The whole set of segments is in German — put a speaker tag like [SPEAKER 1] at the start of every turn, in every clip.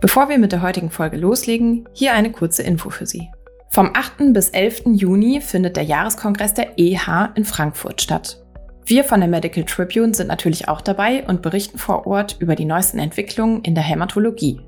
[SPEAKER 1] Bevor wir mit der heutigen Folge loslegen, hier eine kurze Info für Sie. Vom 8. bis 11. Juni findet der Jahreskongress der EH in Frankfurt statt. Wir von der Medical Tribune sind natürlich auch dabei und berichten vor Ort über die neuesten Entwicklungen in der Hämatologie.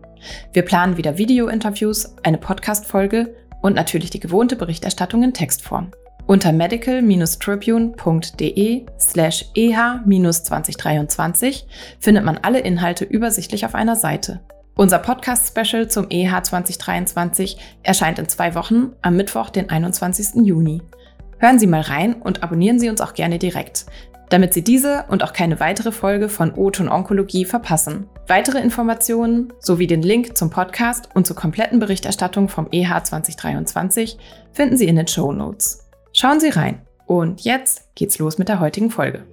[SPEAKER 1] Wir planen wieder Video-Interviews, eine Podcast-Folge und natürlich die gewohnte Berichterstattung in Textform. Unter medical-tribune.de slash eh-2023 findet man alle Inhalte übersichtlich auf einer Seite. Unser Podcast-Special zum EH 2023 erscheint in zwei Wochen am Mittwoch, den 21. Juni. Hören Sie mal rein und abonnieren Sie uns auch gerne direkt, damit Sie diese und auch keine weitere Folge von O-Ton Onkologie verpassen. Weitere Informationen sowie den Link zum Podcast und zur kompletten Berichterstattung vom EH 2023 finden Sie in den Show Notes. Schauen Sie rein. Und jetzt geht's los mit der heutigen Folge.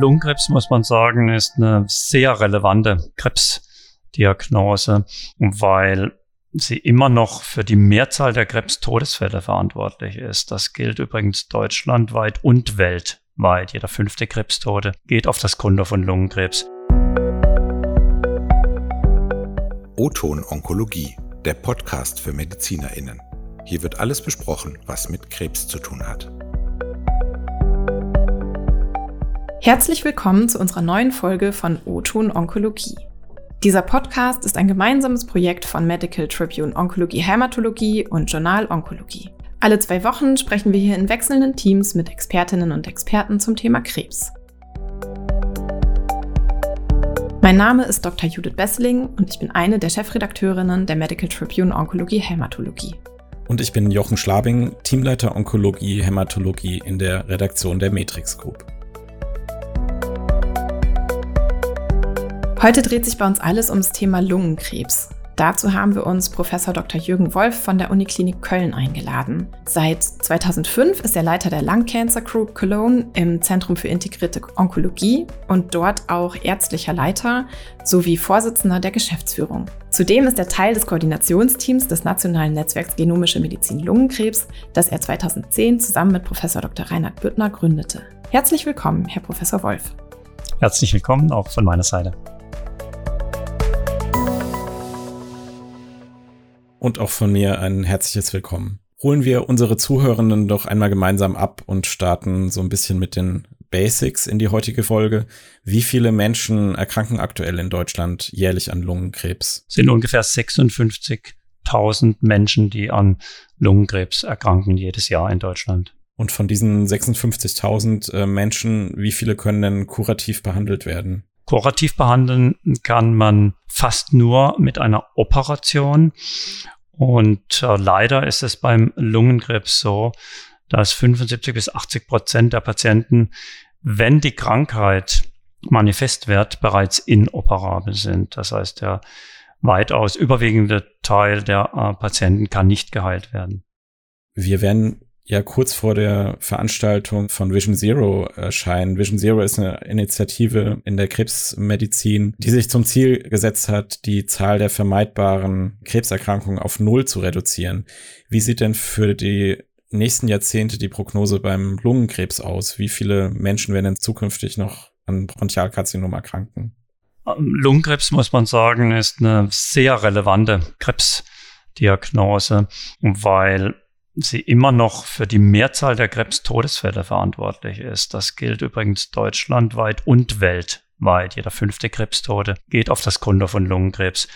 [SPEAKER 2] Lungenkrebs, muss man sagen, ist eine sehr relevante Krebsdiagnose, weil sie immer noch für die Mehrzahl der Krebstodesfälle verantwortlich ist. Das gilt übrigens deutschlandweit und weltweit. Jeder fünfte Krebstode geht auf das Konto von Lungenkrebs.
[SPEAKER 3] O-Ton Onkologie, der Podcast für MedizinerInnen. Hier wird alles besprochen, was mit Krebs zu tun hat.
[SPEAKER 1] Herzlich willkommen zu unserer neuen Folge von O-Ton Onkologie. Dieser Podcast ist ein gemeinsames Projekt von Medical Tribune Onkologie Hämatologie und Journal Onkologie. Alle zwei Wochen sprechen wir hier in wechselnden Teams mit Expertinnen und Experten zum Thema Krebs. Mein Name ist Dr. Judith Besseling und ich bin eine der Chefredakteurinnen der Medical Tribune Onkologie Hämatologie.
[SPEAKER 4] Und ich bin Jochen Schlabing, Teamleiter Onkologie Hämatologie in der Redaktion der Matrix Group.
[SPEAKER 1] Heute dreht sich bei uns alles ums Thema Lungenkrebs. Dazu haben wir uns Professor Dr. Jürgen Wolf von der Uniklinik Köln eingeladen. Seit 2005 ist er Leiter der Lung Cancer Group Cologne im Zentrum für integrierte Onkologie und dort auch ärztlicher Leiter sowie Vorsitzender der Geschäftsführung. Zudem ist er Teil des Koordinationsteams des Nationalen Netzwerks Genomische Medizin Lungenkrebs, das er 2010 zusammen mit Professor Dr. Reinhard Büttner gründete. Herzlich willkommen, Herr Professor Wolf.
[SPEAKER 2] Herzlich willkommen auch von meiner Seite.
[SPEAKER 4] Und auch von mir ein herzliches Willkommen. Holen wir unsere Zuhörenden doch einmal gemeinsam ab und starten so ein bisschen mit den Basics in die heutige Folge. Wie viele Menschen erkranken aktuell in Deutschland jährlich an Lungenkrebs?
[SPEAKER 2] Es sind ungefähr 56.000 Menschen, die an Lungenkrebs erkranken jedes Jahr in Deutschland.
[SPEAKER 4] Und von diesen 56.000 äh, Menschen, wie viele können denn kurativ behandelt werden?
[SPEAKER 2] Kurativ behandeln kann man fast nur mit einer Operation. Und äh, leider ist es beim Lungenkrebs so, dass 75 bis 80 Prozent der Patienten, wenn die Krankheit manifest wird, bereits inoperabel sind. Das heißt, der weitaus überwiegende Teil der äh, Patienten kann nicht geheilt werden.
[SPEAKER 4] Wir werden ja kurz vor der Veranstaltung von Vision Zero erscheinen. Vision Zero ist eine Initiative in der Krebsmedizin, die sich zum Ziel gesetzt hat, die Zahl der vermeidbaren Krebserkrankungen auf Null zu reduzieren. Wie sieht denn für die nächsten Jahrzehnte die Prognose beim Lungenkrebs aus? Wie viele Menschen werden denn zukünftig noch an Bronchialkarzinom erkranken?
[SPEAKER 2] Lungenkrebs, muss man sagen, ist eine sehr relevante Krebsdiagnose, weil sie immer noch für die Mehrzahl der Krebstodesfälle verantwortlich ist. Das gilt übrigens deutschlandweit und weltweit. Jeder fünfte Krebstode geht auf das Konto von Lungenkrebs.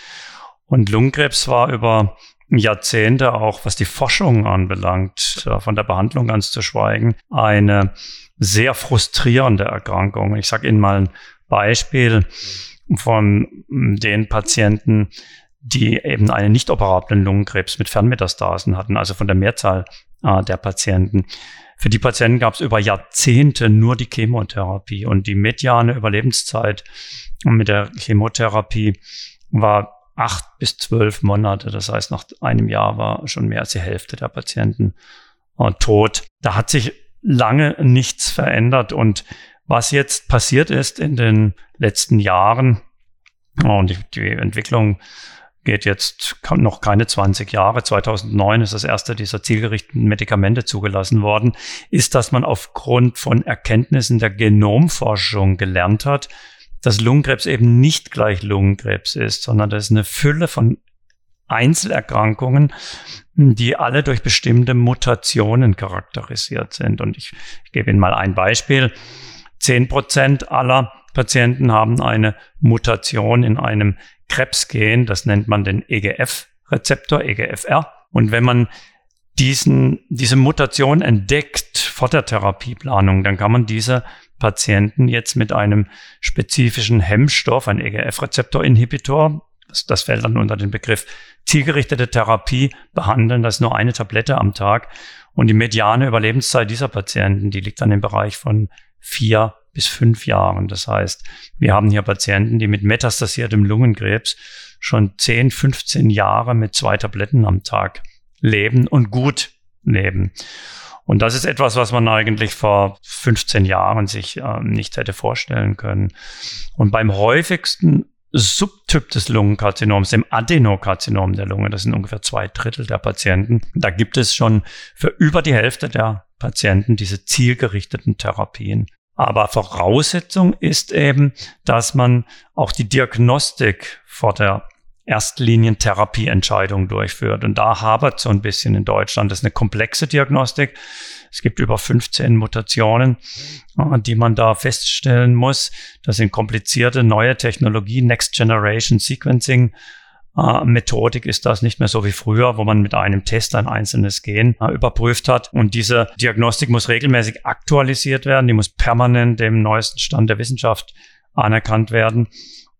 [SPEAKER 2] Und Lungenkrebs war über Jahrzehnte auch, was die Forschung anbelangt, von der Behandlung ganz zu schweigen, eine sehr frustrierende Erkrankung. Ich sage Ihnen mal ein Beispiel von den Patienten, die eben einen nicht operablen Lungenkrebs mit Fernmetastasen hatten, also von der Mehrzahl äh, der Patienten. Für die Patienten gab es über Jahrzehnte nur die Chemotherapie und die mediane Überlebenszeit mit der Chemotherapie war acht bis zwölf Monate. Das heißt, nach einem Jahr war schon mehr als die Hälfte der Patienten äh, tot. Da hat sich lange nichts verändert und was jetzt passiert ist in den letzten Jahren und die, die Entwicklung geht jetzt noch keine 20 Jahre, 2009 ist das erste dieser zielgerichteten Medikamente zugelassen worden, ist, dass man aufgrund von Erkenntnissen der Genomforschung gelernt hat, dass Lungenkrebs eben nicht gleich Lungenkrebs ist, sondern das ist eine Fülle von Einzelerkrankungen, die alle durch bestimmte Mutationen charakterisiert sind. Und ich, ich gebe Ihnen mal ein Beispiel. Zehn Prozent aller Patienten haben eine Mutation in einem Krebsgen, das nennt man den EGF-Rezeptor, EGFR. Und wenn man diesen, diese Mutation entdeckt vor der Therapieplanung, dann kann man diese Patienten jetzt mit einem spezifischen Hemmstoff, ein EGF-Rezeptor-Inhibitor, das, das fällt dann unter den Begriff zielgerichtete Therapie, behandeln. Das ist nur eine Tablette am Tag. Und die mediane Überlebenszeit dieser Patienten, die liegt dann im Bereich von vier bis fünf Jahren. Das heißt, wir haben hier Patienten, die mit metastasiertem Lungenkrebs schon 10, 15 Jahre mit zwei Tabletten am Tag leben und gut leben. Und das ist etwas, was man eigentlich vor 15 Jahren sich äh, nicht hätte vorstellen können. Und beim häufigsten Subtyp des Lungenkarzinoms, dem Adenokarzinom der Lunge, das sind ungefähr zwei Drittel der Patienten, da gibt es schon für über die Hälfte der Patienten diese zielgerichteten Therapien. Aber Voraussetzung ist eben, dass man auch die Diagnostik vor der Erstlinientherapieentscheidung durchführt. Und da habert so ein bisschen in Deutschland. Das ist eine komplexe Diagnostik. Es gibt über 15 Mutationen, äh, die man da feststellen muss. Das sind komplizierte neue Technologien, Next Generation Sequencing. Äh, Methodik ist das nicht mehr so wie früher, wo man mit einem Test ein einzelnes Gen äh, überprüft hat. Und diese Diagnostik muss regelmäßig aktualisiert werden. Die muss permanent dem neuesten Stand der Wissenschaft anerkannt werden.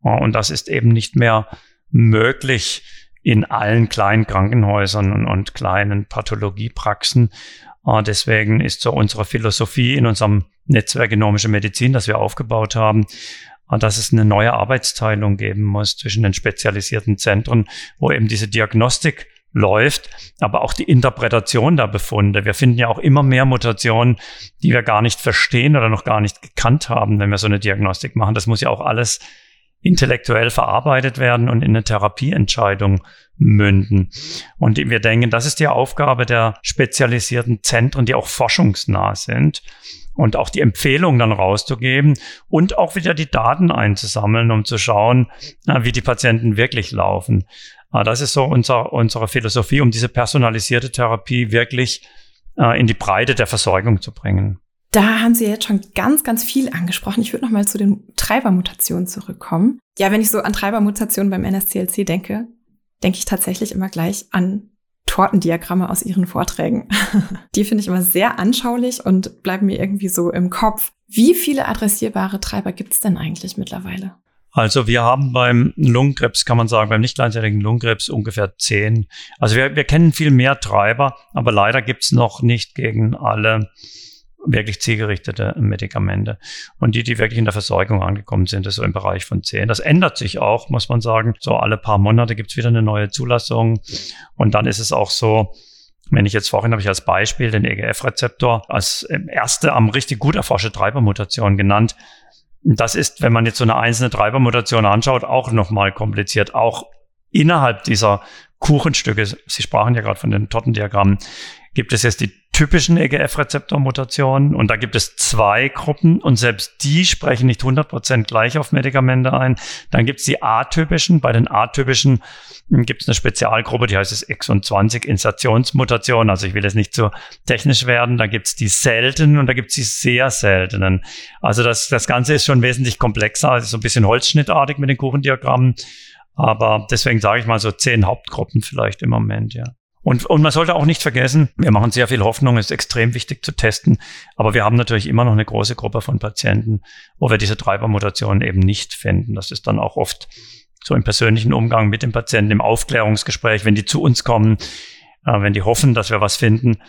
[SPEAKER 2] Und das ist eben nicht mehr möglich in allen kleinen Krankenhäusern und, und kleinen Pathologiepraxen. Deswegen ist so unsere Philosophie in unserem Netzwerk Genomische Medizin, das wir aufgebaut haben, dass es eine neue Arbeitsteilung geben muss zwischen den spezialisierten Zentren, wo eben diese Diagnostik läuft, aber auch die Interpretation der Befunde. Wir finden ja auch immer mehr Mutationen, die wir gar nicht verstehen oder noch gar nicht gekannt haben, wenn wir so eine Diagnostik machen. Das muss ja auch alles intellektuell verarbeitet werden und in eine Therapieentscheidung münden. Und wir denken, das ist die Aufgabe der spezialisierten Zentren, die auch forschungsnah sind und auch die Empfehlung dann rauszugeben und auch wieder die Daten einzusammeln, um zu schauen, wie die Patienten wirklich laufen. Das ist so unser, unsere Philosophie, um diese personalisierte Therapie wirklich äh, in die Breite der Versorgung zu bringen.
[SPEAKER 1] Da haben Sie jetzt schon ganz, ganz viel angesprochen. Ich würde noch mal zu den Treibermutationen zurückkommen. Ja, wenn ich so an Treibermutationen beim NSCLC denke, denke ich tatsächlich immer gleich an Tortendiagramme aus Ihren Vorträgen. Die finde ich immer sehr anschaulich und bleiben mir irgendwie so im Kopf. Wie viele adressierbare Treiber gibt es denn eigentlich mittlerweile?
[SPEAKER 2] Also wir haben beim Lungenkrebs, kann man sagen, beim nicht kleinzelligen Lungenkrebs ungefähr zehn. Also wir, wir kennen viel mehr Treiber, aber leider gibt es noch nicht gegen alle wirklich zielgerichtete Medikamente. Und die, die wirklich in der Versorgung angekommen sind, ist so im Bereich von 10. Das ändert sich auch, muss man sagen. So alle paar Monate gibt's wieder eine neue Zulassung. Und dann ist es auch so, wenn ich jetzt vorhin habe ich als Beispiel den EGF-Rezeptor als erste am richtig gut erforschte Treibermutation genannt. Das ist, wenn man jetzt so eine einzelne Treibermutation anschaut, auch nochmal kompliziert. Auch innerhalb dieser Kuchenstücke, Sie sprachen ja gerade von den Tortendiagrammen, gibt es jetzt die typischen EGF-Rezeptor-Mutationen und da gibt es zwei Gruppen und selbst die sprechen nicht 100% gleich auf Medikamente ein. Dann gibt es die atypischen. Bei den atypischen gibt es eine Spezialgruppe, die heißt es Exon 20 Insertionsmutation. Also ich will jetzt nicht so technisch werden. Da gibt es die seltenen und da gibt es die sehr seltenen. Also das, das Ganze ist schon wesentlich komplexer. Also so ein bisschen holzschnittartig mit den Kuchendiagrammen. Aber deswegen sage ich mal so zehn Hauptgruppen vielleicht im Moment, ja. Und, und man sollte auch nicht vergessen, wir machen sehr viel Hoffnung, es ist extrem wichtig zu testen, aber wir haben natürlich immer noch eine große Gruppe von Patienten, wo wir diese Treibermutationen eben nicht finden. Das ist dann auch oft so im persönlichen Umgang mit dem Patienten, im Aufklärungsgespräch, wenn die zu uns kommen, äh, wenn die hoffen, dass wir was finden,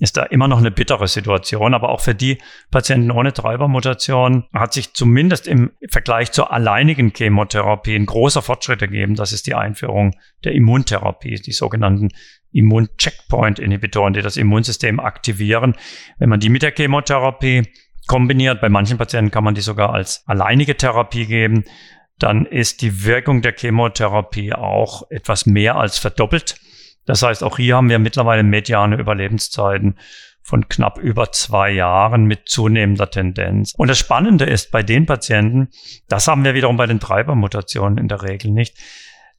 [SPEAKER 2] ist da immer noch eine bittere Situation. Aber auch für die Patienten ohne Treibermutation hat sich zumindest im Vergleich zur alleinigen Chemotherapie ein großer Fortschritt ergeben. Das ist die Einführung der Immuntherapie, die sogenannten Immun-Checkpoint-Inhibitoren, die das Immunsystem aktivieren. Wenn man die mit der Chemotherapie kombiniert, bei manchen Patienten kann man die sogar als alleinige Therapie geben, dann ist die Wirkung der Chemotherapie auch etwas mehr als verdoppelt. Das heißt, auch hier haben wir mittlerweile mediane Überlebenszeiten von knapp über zwei Jahren mit zunehmender Tendenz. Und das Spannende ist bei den Patienten, das haben wir wiederum bei den Treibermutationen in der Regel nicht.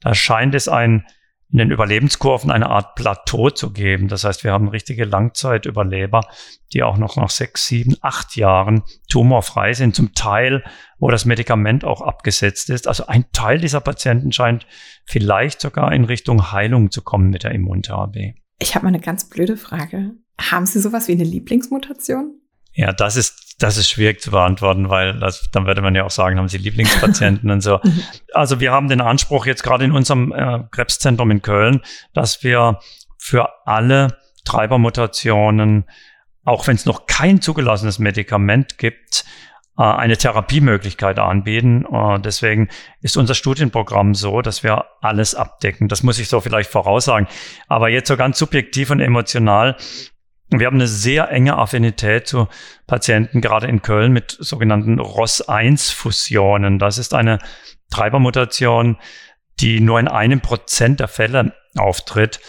[SPEAKER 2] Da scheint es ein in den Überlebenskurven eine Art Plateau zu geben. Das heißt, wir haben richtige Langzeitüberleber, die auch noch nach sechs, sieben, acht Jahren tumorfrei sind, zum Teil, wo das Medikament auch abgesetzt ist. Also ein Teil dieser Patienten scheint vielleicht sogar in Richtung Heilung zu kommen mit der Immuntherapie.
[SPEAKER 1] Ich habe mal eine ganz blöde Frage. Haben Sie sowas wie eine Lieblingsmutation?
[SPEAKER 2] Ja, das ist, das ist schwierig zu beantworten, weil das, dann würde man ja auch sagen, haben Sie Lieblingspatienten und so. Mhm. Also wir haben den Anspruch jetzt gerade in unserem äh, Krebszentrum in Köln, dass wir für alle Treibermutationen, auch wenn es noch kein zugelassenes Medikament gibt, äh, eine Therapiemöglichkeit anbieten. Äh, deswegen ist unser Studienprogramm so, dass wir alles abdecken. Das muss ich so vielleicht voraussagen. Aber jetzt so ganz subjektiv und emotional wir haben eine sehr enge Affinität zu Patienten, gerade in Köln, mit sogenannten ROS1-Fusionen. Das ist eine Treibermutation, die nur in einem Prozent der Fälle auftritt.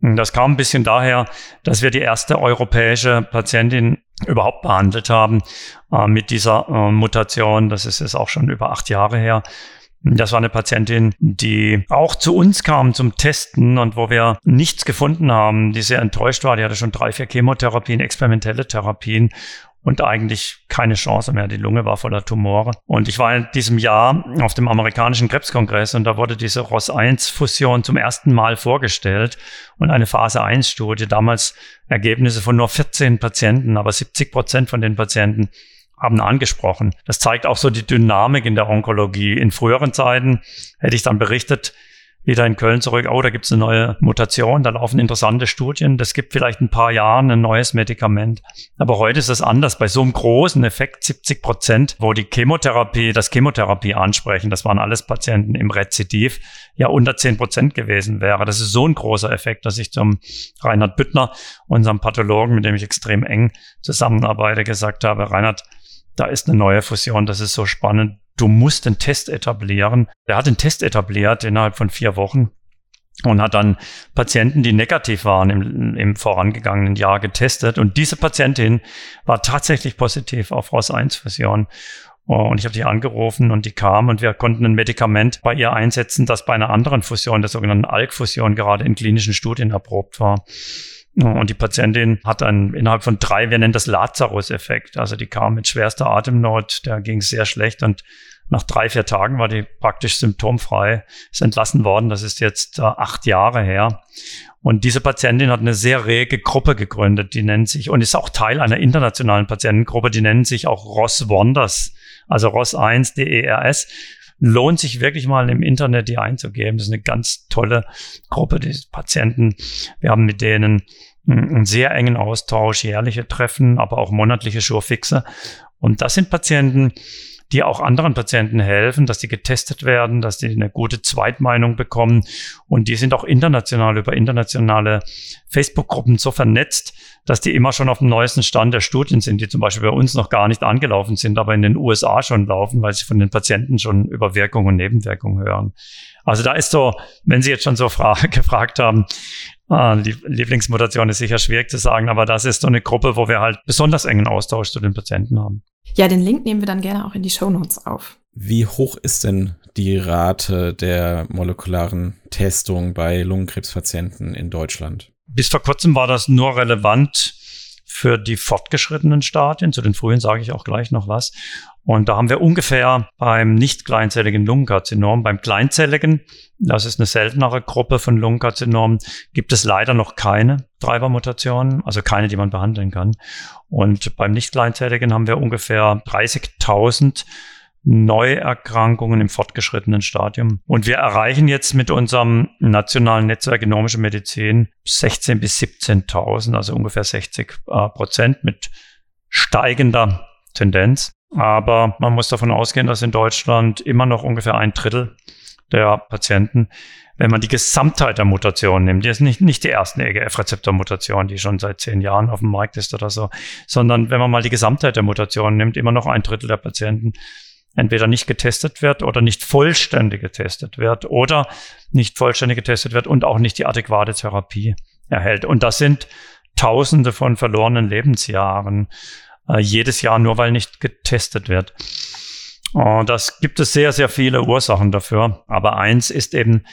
[SPEAKER 2] Das kam ein bisschen daher, dass wir die erste europäische Patientin überhaupt behandelt haben äh, mit dieser äh, Mutation. Das ist jetzt auch schon über acht Jahre her. Das war eine Patientin, die auch zu uns kam zum Testen und wo wir nichts gefunden haben, die sehr enttäuscht war. Die hatte schon drei, vier Chemotherapien, experimentelle Therapien und eigentlich keine Chance mehr. Die Lunge war voller Tumore. Und ich war in diesem Jahr auf dem amerikanischen Krebskongress und da wurde diese ROS1-Fusion zum ersten Mal vorgestellt und eine Phase 1-Studie, damals Ergebnisse von nur 14 Patienten, aber 70 Prozent von den Patienten haben angesprochen. Das zeigt auch so die Dynamik in der Onkologie. In früheren Zeiten hätte ich dann berichtet, wieder in Köln zurück, oh, da gibt es eine neue Mutation, da laufen interessante Studien, das gibt vielleicht ein paar Jahren ein neues Medikament. Aber heute ist es anders. Bei so einem großen Effekt, 70 Prozent, wo die Chemotherapie, das Chemotherapie ansprechen, das waren alles Patienten im Rezidiv, ja unter 10 Prozent gewesen wäre. Das ist so ein großer Effekt, dass ich zum Reinhard Büttner, unserem Pathologen, mit dem ich extrem eng zusammenarbeite, gesagt habe, Reinhard, da ist eine neue Fusion, das ist so spannend. Du musst den Test etablieren. Er hat den Test etabliert innerhalb von vier Wochen und hat dann Patienten, die negativ waren, im, im vorangegangenen Jahr getestet. Und diese Patientin war tatsächlich positiv auf ROS1-Fusion. Und ich habe die angerufen und die kam und wir konnten ein Medikament bei ihr einsetzen, das bei einer anderen Fusion, der sogenannten ALK-Fusion, gerade in klinischen Studien erprobt war. Und die Patientin hat dann innerhalb von drei, wir nennen das Lazarus-Effekt. Also die kam mit schwerster Atemnot, der ging sehr schlecht und nach drei, vier Tagen war die praktisch symptomfrei, ist entlassen worden. Das ist jetzt äh, acht Jahre her. Und diese Patientin hat eine sehr rege Gruppe gegründet, die nennt sich und ist auch Teil einer internationalen Patientengruppe, die nennen sich auch Ross Wonders, also Ross 1 DERS lohnt sich wirklich mal im Internet die einzugeben. Das ist eine ganz tolle Gruppe, die Patienten. Wir haben mit denen einen sehr engen Austausch, jährliche Treffen, aber auch monatliche Schurfixe. Und das sind Patienten, die auch anderen Patienten helfen, dass die getestet werden, dass die eine gute Zweitmeinung bekommen. Und die sind auch international über internationale Facebook-Gruppen so vernetzt, dass die immer schon auf dem neuesten Stand der Studien sind, die zum Beispiel bei uns noch gar nicht angelaufen sind, aber in den USA schon laufen, weil sie von den Patienten schon über Wirkung und Nebenwirkungen hören. Also da ist so, wenn Sie jetzt schon so gefragt haben, Ah, Lieblingsmutation ist sicher schwierig zu sagen, aber das ist so eine Gruppe, wo wir halt besonders engen Austausch zu den Patienten haben.
[SPEAKER 1] Ja, den Link nehmen wir dann gerne auch in die Show Notes auf.
[SPEAKER 4] Wie hoch ist denn die Rate der molekularen Testung bei Lungenkrebspatienten in Deutschland?
[SPEAKER 2] Bis vor kurzem war das nur relevant für die fortgeschrittenen Stadien. Zu den frühen sage ich auch gleich noch was. Und da haben wir ungefähr beim nicht kleinzelligen Lungenkarzinom, beim kleinzelligen, das ist eine seltenere Gruppe von Lungenkarzinomen, gibt es leider noch keine Treibermutationen, also keine, die man behandeln kann. Und beim nicht kleinzelligen haben wir ungefähr 30.000 Neuerkrankungen im fortgeschrittenen Stadium. Und wir erreichen jetzt mit unserem nationalen Netzwerk Genomische Medizin 16.000 bis 17.000, also ungefähr 60 äh, Prozent mit steigender Tendenz. Aber man muss davon ausgehen, dass in Deutschland immer noch ungefähr ein Drittel der Patienten, wenn man die Gesamtheit der Mutationen nimmt, die ist nicht, nicht die ersten EGF-Rezeptor-Mutation, die schon seit zehn Jahren auf dem Markt ist oder so, sondern wenn man mal die Gesamtheit der Mutationen nimmt, immer noch ein Drittel der Patienten entweder nicht getestet wird oder nicht vollständig getestet wird oder nicht vollständig getestet wird und auch nicht die adäquate Therapie erhält. Und das sind Tausende von verlorenen Lebensjahren äh, jedes Jahr, nur weil nicht getestet wird. Und das gibt es sehr, sehr viele Ursachen dafür. Aber eins ist eben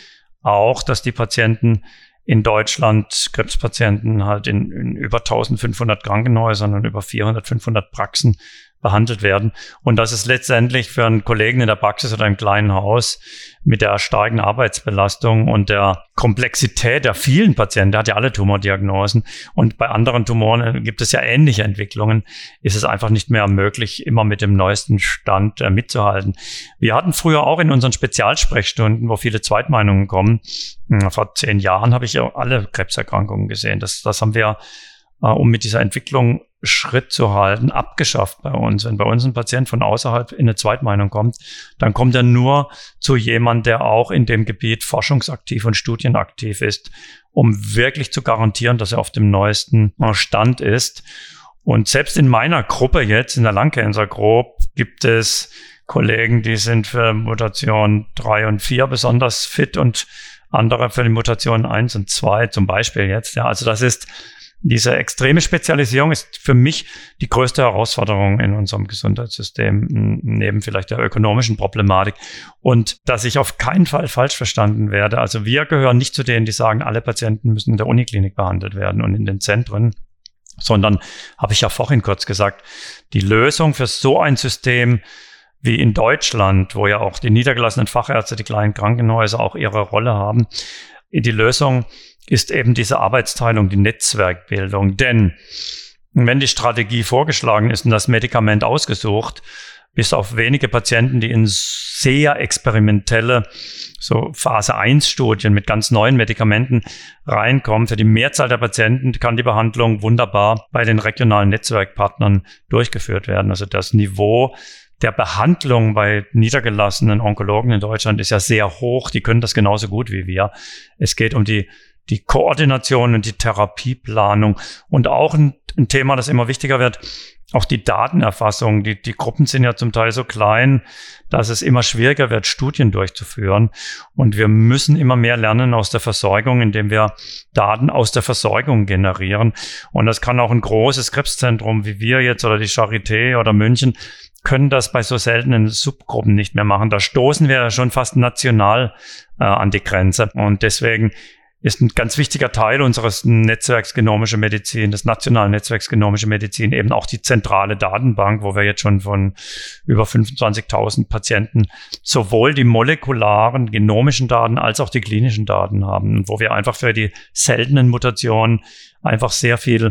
[SPEAKER 2] auch, dass die Patienten in Deutschland, Krebspatienten halt in, in über 1500 Krankenhäusern und über 400, 500 Praxen behandelt werden. Und das ist letztendlich für einen Kollegen in der Praxis oder im kleinen Haus mit der starken Arbeitsbelastung und der Komplexität der vielen Patienten, der hat ja alle Tumordiagnosen und bei anderen Tumoren gibt es ja ähnliche Entwicklungen, ist es einfach nicht mehr möglich, immer mit dem neuesten Stand äh, mitzuhalten. Wir hatten früher auch in unseren Spezialsprechstunden, wo viele Zweitmeinungen kommen, hm, vor zehn Jahren habe ich ja alle Krebserkrankungen gesehen. Das, das haben wir äh, um mit dieser Entwicklung Schritt zu halten, abgeschafft bei uns. Wenn bei uns ein Patient von außerhalb in eine Zweitmeinung kommt, dann kommt er nur zu jemand, der auch in dem Gebiet forschungsaktiv und studienaktiv ist, um wirklich zu garantieren, dass er auf dem neuesten Stand ist. Und selbst in meiner Gruppe jetzt, in der Lungcancer Group, gibt es Kollegen, die sind für Mutation drei und vier besonders fit und andere für die Mutation eins und zwei zum Beispiel jetzt. Ja, also das ist diese extreme Spezialisierung ist für mich die größte Herausforderung in unserem Gesundheitssystem, neben vielleicht der ökonomischen Problematik. Und dass ich auf keinen Fall falsch verstanden werde. Also wir gehören nicht zu denen, die sagen, alle Patienten müssen in der Uniklinik behandelt werden und in den Zentren sondern habe ich ja vorhin kurz gesagt, die Lösung für so ein System wie in Deutschland, wo ja auch die niedergelassenen Fachärzte, die kleinen Krankenhäuser auch ihre Rolle haben, die Lösung ist eben diese Arbeitsteilung, die Netzwerkbildung. Denn wenn die Strategie vorgeschlagen ist und das Medikament ausgesucht, bis auf wenige Patienten, die in sehr experimentelle, so Phase 1 Studien mit ganz neuen Medikamenten reinkommen. Für die Mehrzahl der Patienten kann die Behandlung wunderbar bei den regionalen Netzwerkpartnern durchgeführt werden. Also das Niveau der Behandlung bei niedergelassenen Onkologen in Deutschland ist ja sehr hoch. Die können das genauso gut wie wir. Es geht um die die Koordination und die Therapieplanung und auch ein, ein, Thema, das immer wichtiger wird, auch die Datenerfassung. Die, die Gruppen sind ja zum Teil so klein, dass es immer schwieriger wird, Studien durchzuführen. Und wir müssen immer mehr lernen aus der Versorgung, indem wir Daten aus der Versorgung generieren. Und das kann auch ein großes Krebszentrum wie wir jetzt oder die Charité oder München können das bei so seltenen Subgruppen nicht mehr machen. Da stoßen wir ja schon fast national äh, an die Grenze. Und deswegen ist ein ganz wichtiger Teil unseres Netzwerks Genomische Medizin, des nationalen Netzwerks Genomische Medizin, eben auch die zentrale Datenbank, wo wir jetzt schon von über 25.000 Patienten sowohl die molekularen genomischen Daten als auch die klinischen Daten haben, wo wir einfach für die seltenen Mutationen einfach sehr viel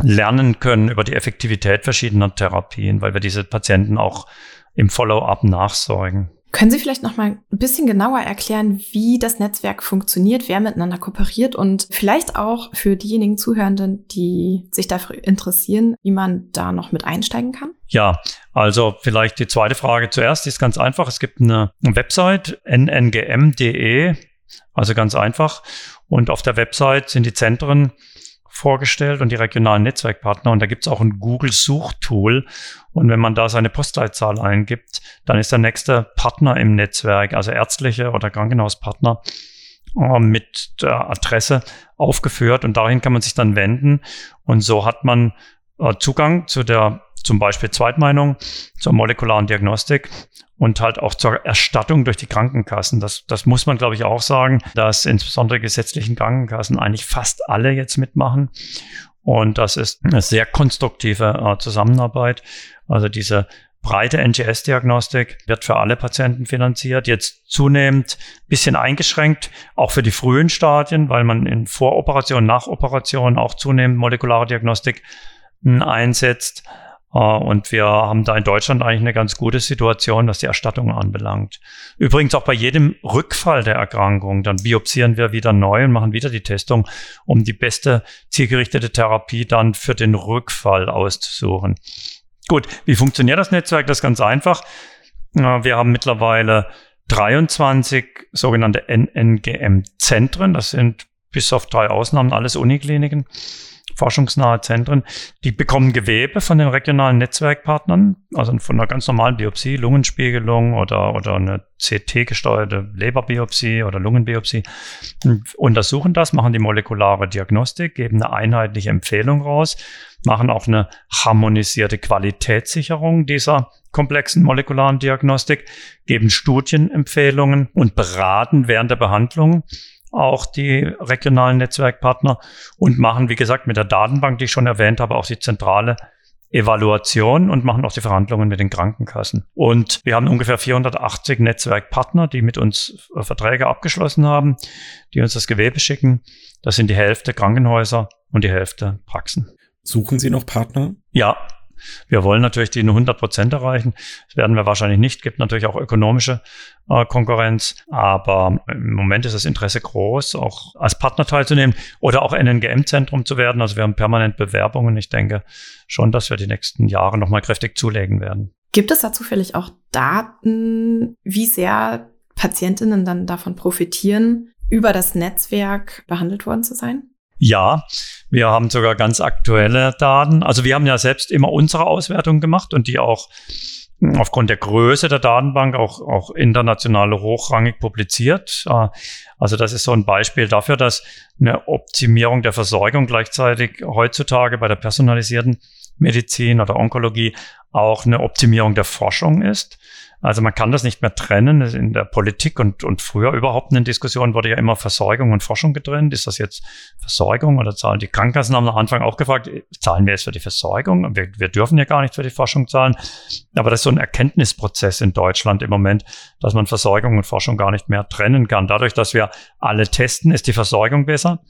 [SPEAKER 2] lernen können über die Effektivität verschiedener Therapien, weil wir diese Patienten auch im Follow-up nachsorgen.
[SPEAKER 1] Können Sie vielleicht noch mal ein bisschen genauer erklären, wie das Netzwerk funktioniert, wer miteinander kooperiert und vielleicht auch für diejenigen Zuhörenden, die sich dafür interessieren, wie man da noch mit einsteigen kann?
[SPEAKER 2] Ja, also vielleicht die zweite Frage zuerst, die ist ganz einfach. Es gibt eine Website nngm.de, also ganz einfach. Und auf der Website sind die Zentren vorgestellt und die regionalen Netzwerkpartner. Und da gibt es auch ein Google-Suchtool. Und wenn man da seine Postleitzahl eingibt, dann ist der nächste Partner im Netzwerk, also ärztliche oder Krankenhauspartner, äh, mit der Adresse aufgeführt. Und dahin kann man sich dann wenden. Und so hat man äh, Zugang zu der zum Beispiel Zweitmeinung, zur molekularen Diagnostik und halt auch zur Erstattung durch die Krankenkassen. Das, das muss man, glaube ich, auch sagen, dass insbesondere gesetzlichen Krankenkassen eigentlich fast alle jetzt mitmachen. Und das ist eine sehr konstruktive äh, Zusammenarbeit. Also diese breite NGS-Diagnostik wird für alle Patienten finanziert, jetzt zunehmend bisschen eingeschränkt, auch für die frühen Stadien, weil man in Voroperation, Nachoperation auch zunehmend molekulare Diagnostik hm, einsetzt. Äh, und wir haben da in Deutschland eigentlich eine ganz gute Situation, was die Erstattung anbelangt. Übrigens auch bei jedem Rückfall der Erkrankung, dann biopsieren wir wieder neu und machen wieder die Testung, um die beste zielgerichtete Therapie dann für den Rückfall auszusuchen. Gut, wie funktioniert das Netzwerk? Das ist ganz einfach. Wir haben mittlerweile 23 sogenannte NNGM-Zentren. Das sind bis auf drei Ausnahmen alles Unikliniken. Forschungsnahe Zentren, die bekommen Gewebe von den regionalen Netzwerkpartnern, also von einer ganz normalen Biopsie, Lungenspiegelung oder, oder eine CT-gesteuerte Leberbiopsie oder Lungenbiopsie, untersuchen das, machen die molekulare Diagnostik, geben eine einheitliche Empfehlung raus, machen auch eine harmonisierte Qualitätssicherung dieser komplexen molekularen Diagnostik, geben Studienempfehlungen und beraten während der Behandlung auch die regionalen Netzwerkpartner und machen, wie gesagt, mit der Datenbank, die ich schon erwähnt habe, auch die zentrale Evaluation und machen auch die Verhandlungen mit den Krankenkassen. Und wir haben ungefähr 480 Netzwerkpartner, die mit uns äh, Verträge abgeschlossen haben, die uns das Gewebe schicken. Das sind die Hälfte Krankenhäuser und die Hälfte Praxen.
[SPEAKER 4] Suchen Sie noch Partner?
[SPEAKER 2] Ja, wir wollen natürlich die 100 Prozent erreichen. Das werden wir wahrscheinlich nicht. Gibt natürlich auch ökonomische äh, Konkurrenz. Aber im Moment ist das Interesse groß, auch als Partner teilzunehmen oder auch NNGM-Zentrum zu werden. Also wir haben permanent Bewerbungen. Ich denke schon, dass wir die nächsten Jahre nochmal kräftig zulegen werden.
[SPEAKER 1] Gibt es da zufällig auch Daten, wie sehr Patientinnen dann davon profitieren, über das Netzwerk behandelt worden zu sein?
[SPEAKER 2] Ja, wir haben sogar ganz aktuelle Daten. Also wir haben ja selbst immer unsere Auswertung gemacht und die auch aufgrund der Größe der Datenbank auch, auch international hochrangig publiziert. Äh, also das ist so ein Beispiel dafür, dass eine Optimierung der Versorgung gleichzeitig heutzutage bei der personalisierten Medizin oder Onkologie auch eine Optimierung der Forschung ist. Also man kann das nicht mehr trennen. In der Politik und, und früher überhaupt in den Diskussionen wurde ja immer Versorgung und Forschung getrennt. Ist das jetzt Versorgung oder zahlen die Krankenkassen haben am Anfang auch gefragt, zahlen wir jetzt für die Versorgung? Wir, wir dürfen ja gar nicht für die Forschung zahlen. Aber das ist so ein Erkenntnisprozess in Deutschland im Moment, dass man Versorgung und Forschung gar nicht mehr trennen kann. Dadurch, dass wir alle testen, ist die Versorgung besser.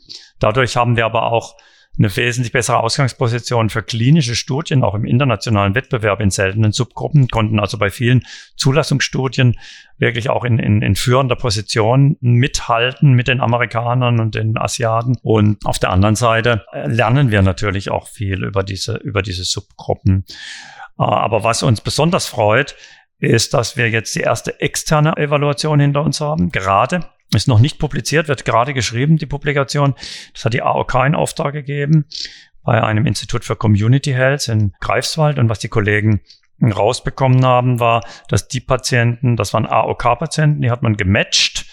[SPEAKER 2] Dadurch haben wir aber auch eine wesentlich bessere Ausgangsposition für klinische Studien, auch im internationalen Wettbewerb in seltenen Subgruppen, konnten also bei vielen Zulassungsstudien wirklich auch in, in, in führender Position mithalten mit den Amerikanern und den Asiaten. Und auf der anderen Seite äh, lernen wir natürlich auch viel über diese, über diese Subgruppen. Äh, aber was uns besonders freut, ist, dass wir jetzt die erste externe Evaluation hinter uns haben, gerade ist noch nicht publiziert, wird gerade geschrieben, die Publikation. Das hat die AOK in Auftrag gegeben bei einem Institut für Community Health in Greifswald. Und was die Kollegen rausbekommen haben, war, dass die Patienten, das waren AOK-Patienten, die hat man gematcht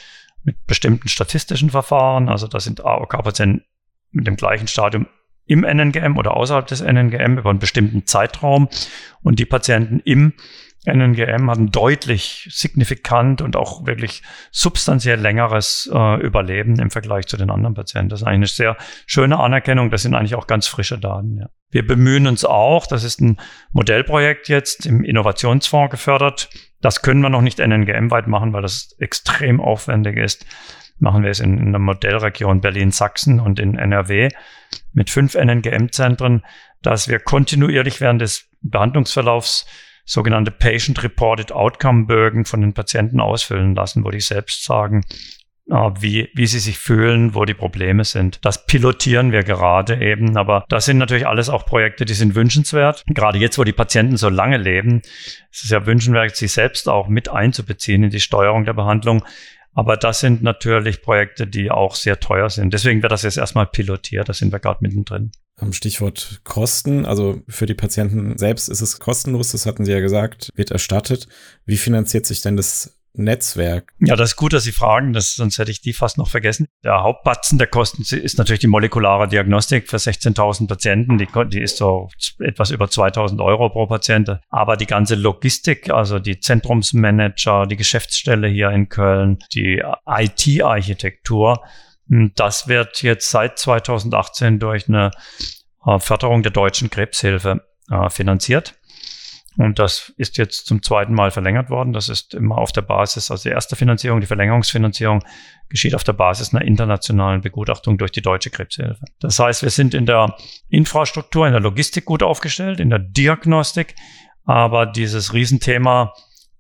[SPEAKER 2] mit bestimmten statistischen Verfahren. Also das sind AOK-Patienten mit dem gleichen Stadium im NNGM oder außerhalb des NNGM über einen bestimmten Zeitraum. Und die Patienten im NNGM hat ein deutlich signifikant und auch wirklich substanziell längeres äh, Überleben im Vergleich zu den anderen Patienten. Das ist eigentlich eine sehr schöne Anerkennung. Das sind eigentlich auch ganz frische Daten. Ja. Wir bemühen uns auch, das ist ein Modellprojekt jetzt im Innovationsfonds gefördert. Das können wir noch nicht NNGM-weit machen, weil das extrem aufwendig ist. Machen wir es in, in der Modellregion Berlin-Sachsen und in NRW mit fünf NNGM-Zentren, dass wir kontinuierlich während des Behandlungsverlaufs sogenannte Patient-Reported Outcome-Bögen von den Patienten ausfüllen lassen, wo die selbst sagen, wie, wie sie sich fühlen, wo die Probleme sind. Das pilotieren wir gerade eben, aber das sind natürlich alles auch Projekte, die sind wünschenswert. Gerade jetzt, wo die Patienten so lange leben, ist es ja wünschenswert, sie selbst auch mit einzubeziehen in die Steuerung der Behandlung. Aber das sind natürlich Projekte, die auch sehr teuer sind. Deswegen wird das jetzt erstmal pilotiert. Da sind wir gerade mittendrin.
[SPEAKER 4] Stichwort Kosten. Also für die Patienten selbst ist es kostenlos. Das hatten Sie ja gesagt, wird erstattet. Wie finanziert sich denn das Netzwerk?
[SPEAKER 2] Ja, das ist gut, dass Sie fragen, das, sonst hätte ich die fast noch vergessen. Der Hauptbatzen der Kosten ist natürlich die molekulare Diagnostik für 16.000 Patienten. Die, die ist so etwas über 2.000 Euro pro Patient. Aber die ganze Logistik, also die Zentrumsmanager, die Geschäftsstelle hier in Köln, die IT-Architektur, hm, das wird jetzt seit 2018 durch eine äh, Förderung der deutschen Krebshilfe äh, finanziert. Und das ist jetzt zum zweiten Mal verlängert worden. Das ist immer auf der Basis, also die erste Finanzierung, die Verlängerungsfinanzierung geschieht auf der Basis einer internationalen Begutachtung durch die Deutsche Krebshilfe. Das heißt, wir sind in der Infrastruktur, in der Logistik gut aufgestellt, in der Diagnostik, aber dieses Riesenthema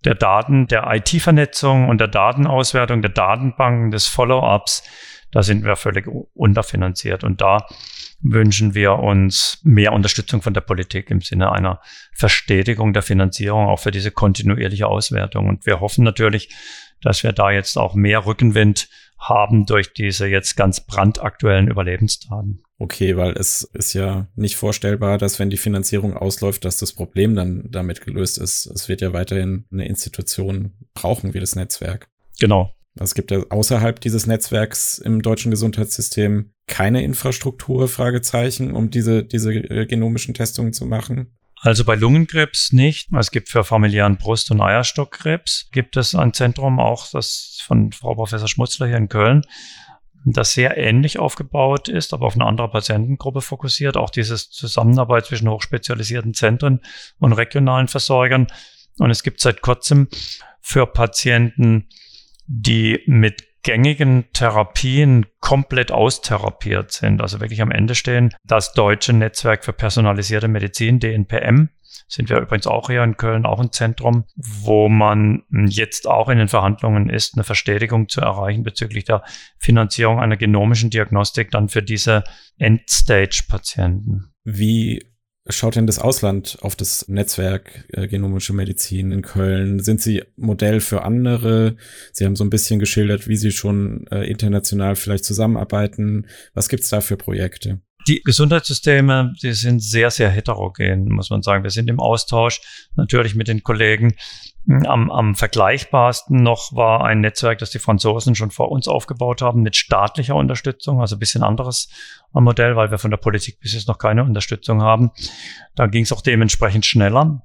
[SPEAKER 2] der Daten, der IT-Vernetzung und der Datenauswertung, der Datenbanken, des Follow-ups, da sind wir völlig unterfinanziert. Und da wünschen wir uns mehr Unterstützung von der Politik im Sinne einer Verstetigung der Finanzierung, auch für diese kontinuierliche Auswertung. Und wir hoffen natürlich, dass wir da jetzt auch mehr Rückenwind haben durch diese jetzt ganz brandaktuellen Überlebensdaten.
[SPEAKER 4] Okay, weil es ist ja nicht vorstellbar, dass wenn die Finanzierung ausläuft, dass das Problem dann damit gelöst ist. Es wird ja weiterhin eine Institution brauchen wie das Netzwerk.
[SPEAKER 2] Genau.
[SPEAKER 4] Es gibt ja außerhalb dieses Netzwerks im deutschen Gesundheitssystem keine Infrastruktur, Fragezeichen, um diese, diese äh, genomischen Testungen zu machen.
[SPEAKER 2] Also bei Lungenkrebs nicht. Es gibt für familiären Brust- und Eierstockkrebs gibt es ein Zentrum, auch das von Frau Professor Schmutzler hier in Köln, das sehr ähnlich aufgebaut ist, aber auf eine andere Patientengruppe fokussiert. Auch diese Zusammenarbeit zwischen hochspezialisierten Zentren und regionalen Versorgern. Und es gibt seit kurzem für Patienten, die mit gängigen Therapien komplett austherapiert sind, also wirklich am Ende stehen. Das Deutsche Netzwerk für personalisierte Medizin, DNPM, sind wir übrigens auch hier in Köln, auch ein Zentrum, wo man jetzt auch in den Verhandlungen ist, eine Verstetigung zu erreichen bezüglich der Finanzierung einer genomischen Diagnostik dann für diese Endstage-Patienten.
[SPEAKER 4] Wie schaut denn das Ausland auf das Netzwerk äh, genomische Medizin in Köln? Sind Sie Modell für andere? Sie haben so ein bisschen geschildert, wie Sie schon äh, international vielleicht zusammenarbeiten. Was gibt's da für Projekte?
[SPEAKER 2] Die Gesundheitssysteme, die sind sehr, sehr heterogen, muss man sagen. Wir sind im Austausch natürlich mit den Kollegen. Am, am vergleichbarsten noch war ein Netzwerk, das die Franzosen schon vor uns aufgebaut haben, mit staatlicher Unterstützung, also ein bisschen anderes Modell, weil wir von der Politik bis jetzt noch keine Unterstützung haben. Da ging es auch dementsprechend schneller.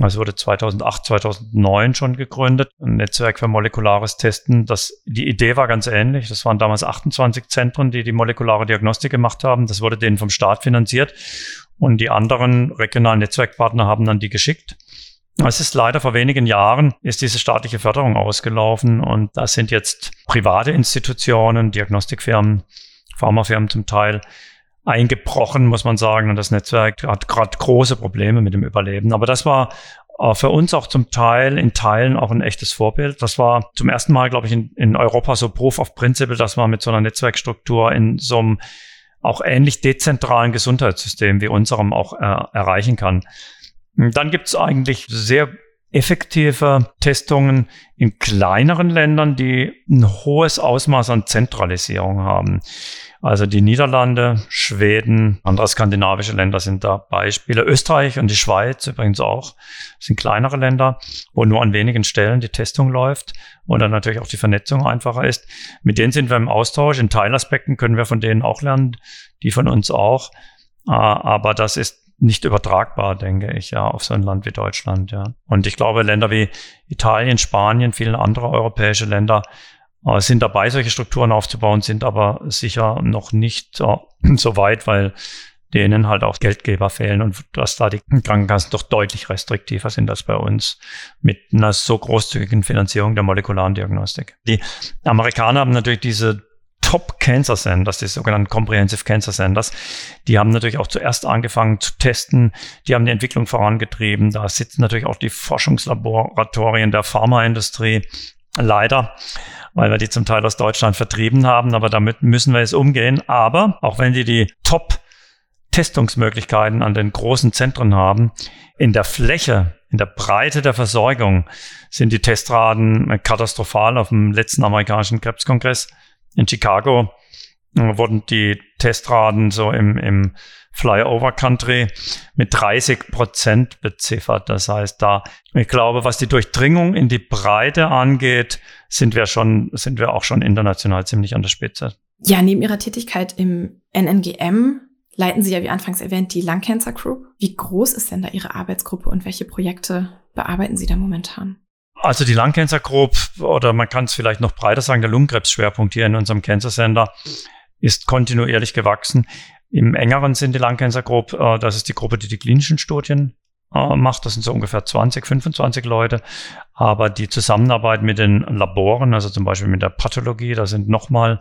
[SPEAKER 2] Also wurde 2008, 2009 schon gegründet, ein Netzwerk für molekulares Testen. Das, die Idee war ganz ähnlich. Das waren damals 28 Zentren, die die molekulare Diagnostik gemacht haben. Das wurde denen vom Staat finanziert. Und die anderen regionalen Netzwerkpartner haben dann die geschickt. Es ist leider vor wenigen Jahren ist diese staatliche Förderung ausgelaufen und das sind jetzt private Institutionen, Diagnostikfirmen, Pharmafirmen zum Teil, eingebrochen, muss man sagen. Und das Netzwerk hat gerade große Probleme mit dem Überleben. Aber das war äh, für uns auch zum Teil in Teilen auch ein echtes Vorbild. Das war zum ersten Mal, glaube ich, in, in Europa so Proof of Principle, dass man mit so einer Netzwerkstruktur in so einem auch ähnlich dezentralen Gesundheitssystem wie unserem auch äh, erreichen kann. Dann gibt es eigentlich sehr effektive Testungen in kleineren Ländern, die ein hohes Ausmaß an Zentralisierung haben. Also die Niederlande, Schweden, andere skandinavische Länder sind da Beispiele. Österreich und die Schweiz übrigens auch sind kleinere Länder, wo nur an wenigen Stellen die Testung läuft und dann natürlich auch die Vernetzung einfacher ist. Mit denen sind wir im Austausch. In Teilaspekten können wir von denen auch lernen, die von uns auch. Ah, aber das ist nicht übertragbar, denke ich, ja, auf so ein Land wie Deutschland, ja. Und ich glaube, Länder wie Italien, Spanien, viele andere europäische Länder äh, sind dabei, solche Strukturen aufzubauen, sind aber sicher noch nicht äh, so weit, weil denen halt auch Geldgeber fehlen und dass da die Krankenkassen doch deutlich restriktiver sind als bei uns mit einer so großzügigen Finanzierung der molekularen Diagnostik. Die Amerikaner haben natürlich diese Top Cancer Centers, die sogenannten Comprehensive Cancer Centers, die haben natürlich auch zuerst angefangen zu testen, die haben die Entwicklung vorangetrieben. Da sitzen natürlich auch die Forschungslaboratorien der Pharmaindustrie. Leider weil wir die zum Teil aus Deutschland vertrieben haben, aber damit müssen wir jetzt umgehen. Aber auch wenn die die Top-Testungsmöglichkeiten an den großen Zentren haben, in der Fläche, in der Breite der Versorgung sind die Testraten katastrophal. Auf dem letzten amerikanischen Krebskongress in Chicago wurden die Testraten so im, im Flyover Country mit 30 Prozent beziffert. Das heißt, da, ich glaube, was die Durchdringung in die Breite angeht, sind wir schon, sind wir auch schon international ziemlich an der Spitze.
[SPEAKER 1] Ja, neben Ihrer Tätigkeit im NNGM leiten Sie ja, wie anfangs erwähnt, die Lung Cancer Group. Wie groß ist denn da Ihre Arbeitsgruppe und welche Projekte bearbeiten Sie da momentan?
[SPEAKER 2] Also die Lung Cancer Group, oder man kann es vielleicht noch breiter sagen, der Lungenkrebsschwerpunkt hier in unserem Cancer Center ist kontinuierlich gewachsen. Im engeren Sinn die Lung Cancer Group, äh, das ist die Gruppe, die die klinischen Studien äh, macht. Das sind so ungefähr 20, 25 Leute. Aber die Zusammenarbeit mit den Laboren, also zum Beispiel mit der Pathologie, da sind nochmal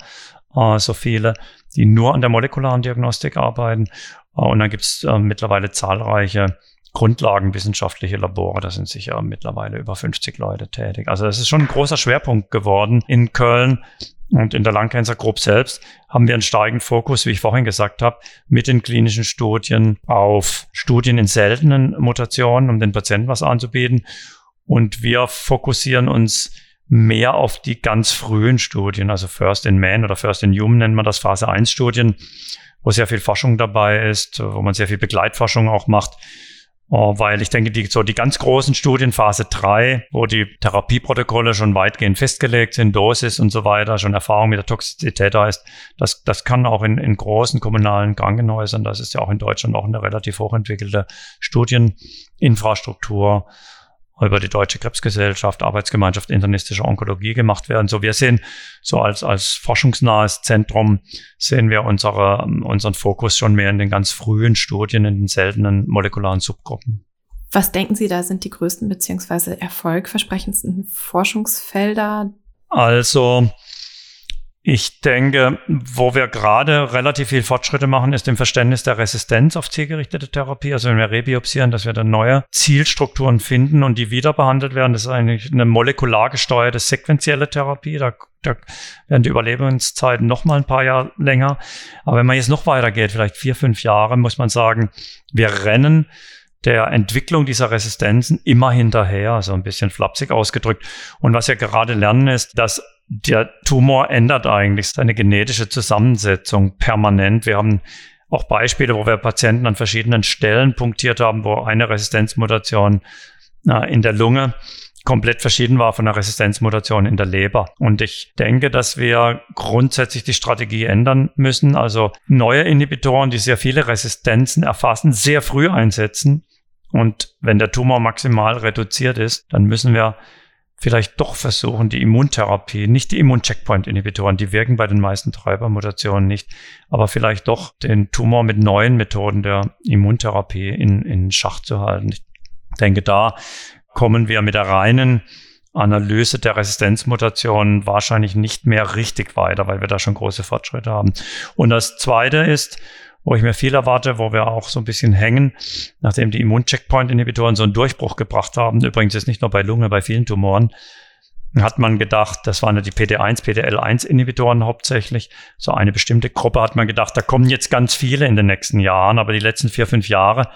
[SPEAKER 2] äh, so viele, die nur an der molekularen Diagnostik arbeiten. Äh, und dann gibt es äh, mittlerweile zahlreiche grundlagenwissenschaftliche Labore. Da sind sicher mittlerweile über 50 Leute tätig. Also das ist schon ein großer Schwerpunkt geworden in Köln. Und in der Lung Cancer Group selbst haben wir einen starken Fokus, wie ich vorhin gesagt habe, mit den klinischen Studien auf Studien in seltenen Mutationen, um den Patienten was anzubieten. Und wir fokussieren uns mehr auf die ganz frühen Studien, also First in Man oder First in Human nennt man das, Phase 1 Studien, wo sehr viel Forschung dabei ist, wo man sehr viel Begleitforschung auch macht. Oh, weil ich denke, die, so die ganz großen Studien, Phase 3, wo die Therapieprotokolle schon weitgehend festgelegt sind, Dosis und so weiter, schon Erfahrung mit der Toxizität da ist, das, das kann auch in, in großen kommunalen Krankenhäusern, das ist ja auch in Deutschland auch eine relativ hochentwickelte Studieninfrastruktur über die Deutsche Krebsgesellschaft, Arbeitsgemeinschaft internistischer Onkologie gemacht werden. So wir sehen, so als, als forschungsnahes Zentrum sehen wir unsere, unseren Fokus schon mehr in den ganz frühen Studien, in den seltenen molekularen Subgruppen.
[SPEAKER 1] Was denken Sie, da sind die größten beziehungsweise erfolgversprechendsten Forschungsfelder?
[SPEAKER 2] Also, ich denke, wo wir gerade relativ viel Fortschritte machen, ist im Verständnis der Resistenz auf zielgerichtete Therapie. Also wenn wir rebiopsieren, dass wir dann neue Zielstrukturen finden und die wieder behandelt werden. Das ist eigentlich eine molekular gesteuerte sequentielle Therapie. Da, da werden die Überlebenszeiten noch mal ein paar Jahre länger. Aber wenn man jetzt noch weitergeht, vielleicht vier, fünf Jahre, muss man sagen, wir rennen der Entwicklung dieser Resistenzen immer hinterher, so ein bisschen flapsig ausgedrückt. Und was wir gerade lernen, ist, dass der Tumor ändert eigentlich seine genetische Zusammensetzung permanent. Wir haben auch Beispiele, wo wir Patienten an verschiedenen Stellen punktiert haben, wo eine Resistenzmutation äh, in der Lunge komplett verschieden war von der Resistenzmutation in der Leber. Und ich denke, dass wir grundsätzlich die Strategie ändern müssen. Also neue Inhibitoren, die sehr viele Resistenzen erfassen, sehr früh einsetzen. Und wenn der Tumor maximal reduziert ist, dann müssen wir vielleicht doch versuchen, die Immuntherapie, nicht die Immuncheckpoint-Inhibitoren, die wirken bei den meisten Treibermutationen nicht, aber vielleicht doch den Tumor mit neuen Methoden der Immuntherapie in, in Schach zu halten. Ich denke, da kommen wir mit der reinen Analyse der Resistenzmutationen wahrscheinlich nicht mehr richtig weiter, weil wir da schon große Fortschritte haben. Und das Zweite ist, wo ich mir viel erwarte, wo wir auch so ein bisschen hängen, nachdem die Immuncheckpoint-Inhibitoren so einen Durchbruch gebracht haben. Übrigens ist nicht nur bei Lunge, bei vielen Tumoren hat man gedacht, das waren ja die PD1, PDL1-Inhibitoren hauptsächlich. So eine bestimmte Gruppe hat man gedacht, da kommen jetzt ganz viele in den nächsten Jahren, aber die letzten vier, fünf Jahre,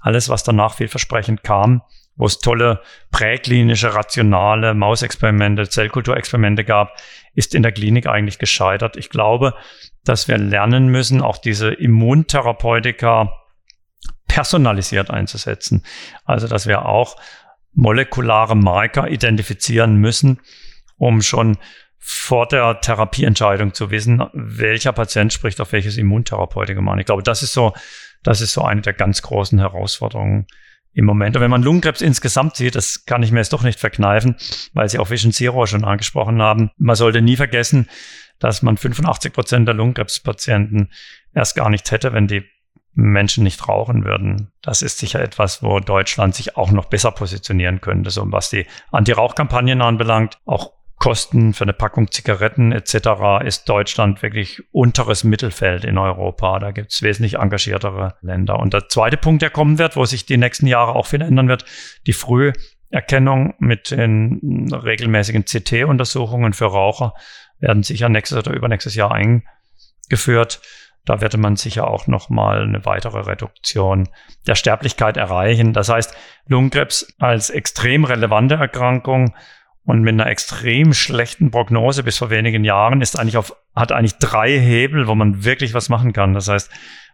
[SPEAKER 2] alles, was danach vielversprechend kam, wo es tolle präklinische, rationale Mausexperimente, Zellkulturexperimente gab, ist in der Klinik eigentlich gescheitert. Ich glaube, dass wir lernen müssen, auch diese Immuntherapeutika personalisiert einzusetzen. Also, dass wir auch molekulare Marker identifizieren müssen, um schon vor der Therapieentscheidung zu wissen, welcher Patient spricht auf welches Immuntherapeutikum an. Ich glaube, das ist so, das ist so eine der ganz großen Herausforderungen im Moment. Und wenn man Lungenkrebs insgesamt sieht, das kann ich mir jetzt doch nicht verkneifen, weil Sie auch Vision Zero schon angesprochen haben. Man sollte nie vergessen, dass man 85 Prozent der Lungenkrebspatienten erst gar nicht hätte, wenn die Menschen nicht rauchen würden. Das ist sicher etwas, wo Deutschland sich auch noch besser positionieren könnte, so was die Anti-Rauch-Kampagnen anbelangt. Auch Kosten für eine Packung Zigaretten etc. ist Deutschland wirklich unteres Mittelfeld in Europa. Da gibt es wesentlich engagiertere Länder. Und der zweite Punkt, der kommen wird, wo sich die nächsten Jahre auch viel ändern wird, die Früherkennung mit den regelmäßigen CT-Untersuchungen für Raucher werden sicher nächstes oder übernächstes Jahr eingeführt. Da werde man sicher auch noch mal eine weitere Reduktion der Sterblichkeit erreichen. Das heißt, Lungenkrebs als extrem relevante Erkrankung und mit einer extrem schlechten Prognose bis vor wenigen Jahren ist eigentlich auf, hat eigentlich drei Hebel, wo man wirklich was machen kann. Das heißt,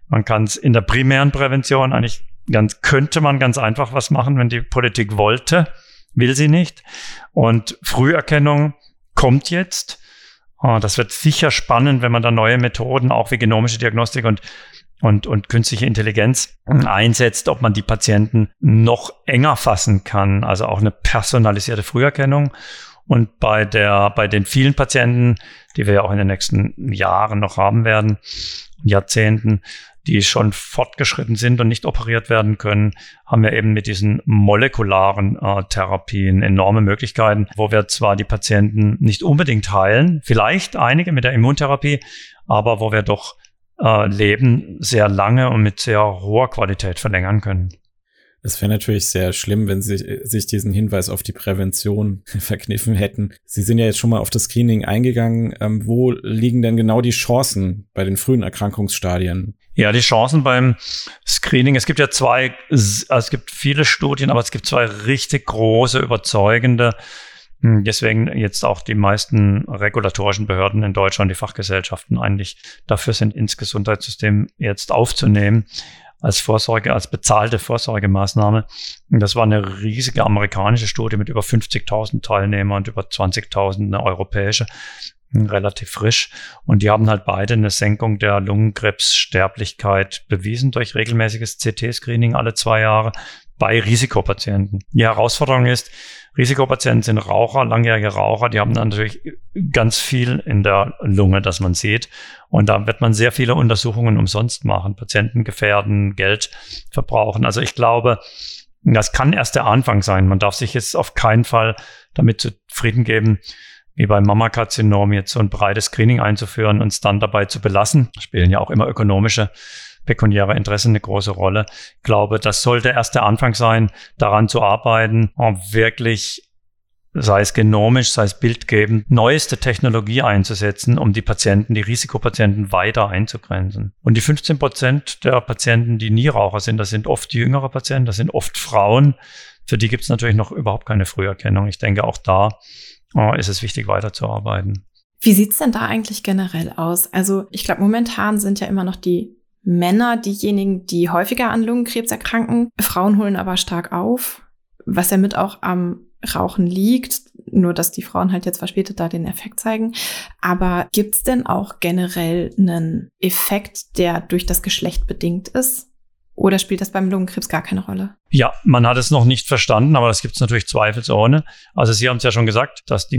[SPEAKER 2] man kann es in der primären Prävention eigentlich ganz, könnte man ganz einfach was machen, wenn die Politik wollte, will sie nicht. Und Früherkennung kommt jetzt. Oh, das wird sicher spannend, wenn man da neue Methoden, auch wie genomische Diagnostik und und, und künstliche Intelligenz einsetzt, ob man die Patienten noch enger fassen kann, also auch eine personalisierte Früherkennung. Und bei der, bei den vielen Patienten, die wir ja auch in den nächsten Jahren noch haben werden, Jahrzehnten, die schon fortgeschritten sind und nicht operiert werden können, haben wir eben mit diesen molekularen äh, Therapien enorme Möglichkeiten, wo wir zwar die Patienten nicht unbedingt heilen, vielleicht einige mit der Immuntherapie, aber wo wir doch äh, Leben sehr lange und mit sehr hoher Qualität verlängern können.
[SPEAKER 4] Es wäre natürlich sehr schlimm, wenn Sie sich diesen Hinweis auf die Prävention verkniffen hätten. Sie sind ja jetzt schon mal auf das Screening eingegangen. Ähm, wo liegen denn genau die Chancen bei den frühen Erkrankungsstadien?
[SPEAKER 2] Ja, die Chancen beim Screening. Es gibt ja zwei, also es gibt viele Studien, aber es gibt zwei richtig große, überzeugende deswegen jetzt auch die meisten regulatorischen Behörden in Deutschland, die Fachgesellschaften eigentlich dafür sind, ins Gesundheitssystem jetzt aufzunehmen als Vorsorge, als bezahlte Vorsorgemaßnahme. Das war eine riesige amerikanische Studie mit über 50.000 Teilnehmern und über 20.000 eine europäische relativ frisch. Und die haben halt beide eine Senkung der Lungenkrebssterblichkeit bewiesen durch regelmäßiges CT-Screening alle zwei Jahre bei Risikopatienten. Die Herausforderung ist, Risikopatienten sind Raucher, langjährige Raucher, die haben dann natürlich ganz viel in der Lunge, das man sieht. Und da wird man sehr viele Untersuchungen umsonst machen, Patienten gefährden, Geld verbrauchen. Also ich glaube, das kann erst der Anfang sein. Man darf sich jetzt auf keinen Fall damit zufrieden geben, wie beim Mammakarzinom jetzt so ein breites Screening einzuführen und es dann dabei zu belassen. Spielen ja auch immer ökonomische pekuniäre Interessen eine große Rolle. Ich glaube, das sollte erst der Anfang sein, daran zu arbeiten, um wirklich sei es genomisch, sei es bildgebend, neueste Technologie einzusetzen, um die Patienten, die Risikopatienten weiter einzugrenzen. Und die 15 Prozent der Patienten, die Nieraucher sind, das sind oft jüngere Patienten, das sind oft Frauen. Für die gibt es natürlich noch überhaupt keine Früherkennung. Ich denke, auch da oh, ist es wichtig, weiterzuarbeiten.
[SPEAKER 1] Wie sieht's denn da eigentlich generell aus? Also ich glaube, momentan sind ja immer noch die Männer diejenigen, die häufiger an Lungenkrebs erkranken. Frauen holen aber stark auf, was ja mit auch am Rauchen liegt, nur dass die Frauen halt jetzt verspätet da den Effekt zeigen. Aber gibt's denn auch generell einen Effekt, der durch das Geschlecht bedingt ist? Oder spielt das beim Lungenkrebs gar keine Rolle?
[SPEAKER 2] Ja, man hat es noch nicht verstanden, aber das gibt es natürlich zweifelsohne. Also Sie haben es ja schon gesagt, dass die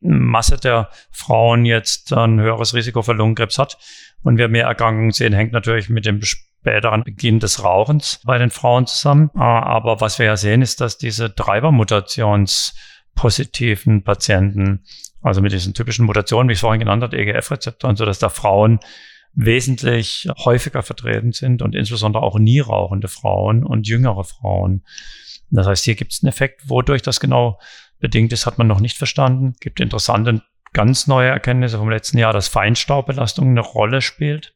[SPEAKER 2] Masse der Frauen jetzt ein höheres Risiko für Lungenkrebs hat. Und wir mehr Erkrankungen sehen, hängt natürlich mit dem späteren Beginn des Rauchens bei den Frauen zusammen. Ah, aber was wir ja sehen, ist, dass diese Treibermutationspositiven Patienten, also mit diesen typischen Mutationen, wie ich es vorhin genannt habe, EGF-Rezeptoren, so dass da Frauen wesentlich häufiger vertreten sind und insbesondere auch nie rauchende Frauen und jüngere Frauen. Das heißt, hier gibt es einen Effekt. Wodurch das genau bedingt ist, hat man noch nicht verstanden. Gibt interessante, ganz neue Erkenntnisse vom letzten Jahr, dass Feinstaubbelastung eine Rolle spielt.